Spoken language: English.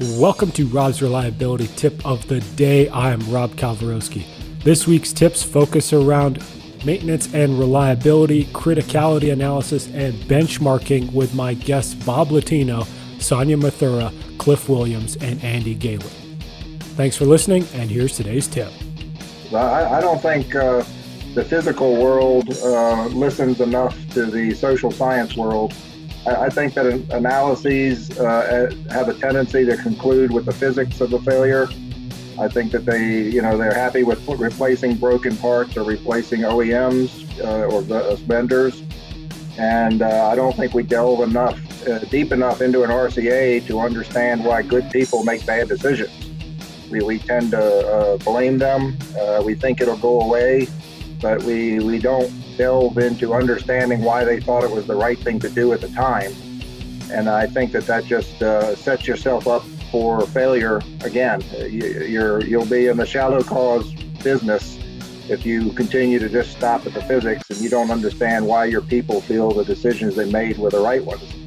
Welcome to Rob's Reliability Tip of the Day. I am Rob Kalwarowsky. This week's tips focus around maintenance and reliability, criticality analysis, and benchmarking with my guests Bob Latino, Sonia Mathura, Cliff Williams, and Andy Galen. Thanks for listening, and here's today's tip. I, I don't think uh, the physical world uh, listens enough to the social science world I, think that analyses uh, have a tendency to conclude with the physics of the failure. I think that they, you know, they're happy with replacing broken parts or replacing OEMs uh, or uh, vendors. And uh, I don't think we delve enough, uh, deep enough into an RCA to understand why good people make bad decisions. We, we tend to uh, blame them. we think it'll go away, but we, we don't delve into understanding why they thought it was the right thing to do at the time. And I think that that just uh, sets yourself up for failure again. You're, you'll be in the shallow cause business if you continue to just stop at the physics and you don't understand why your people feel the decisions they made were the right ones.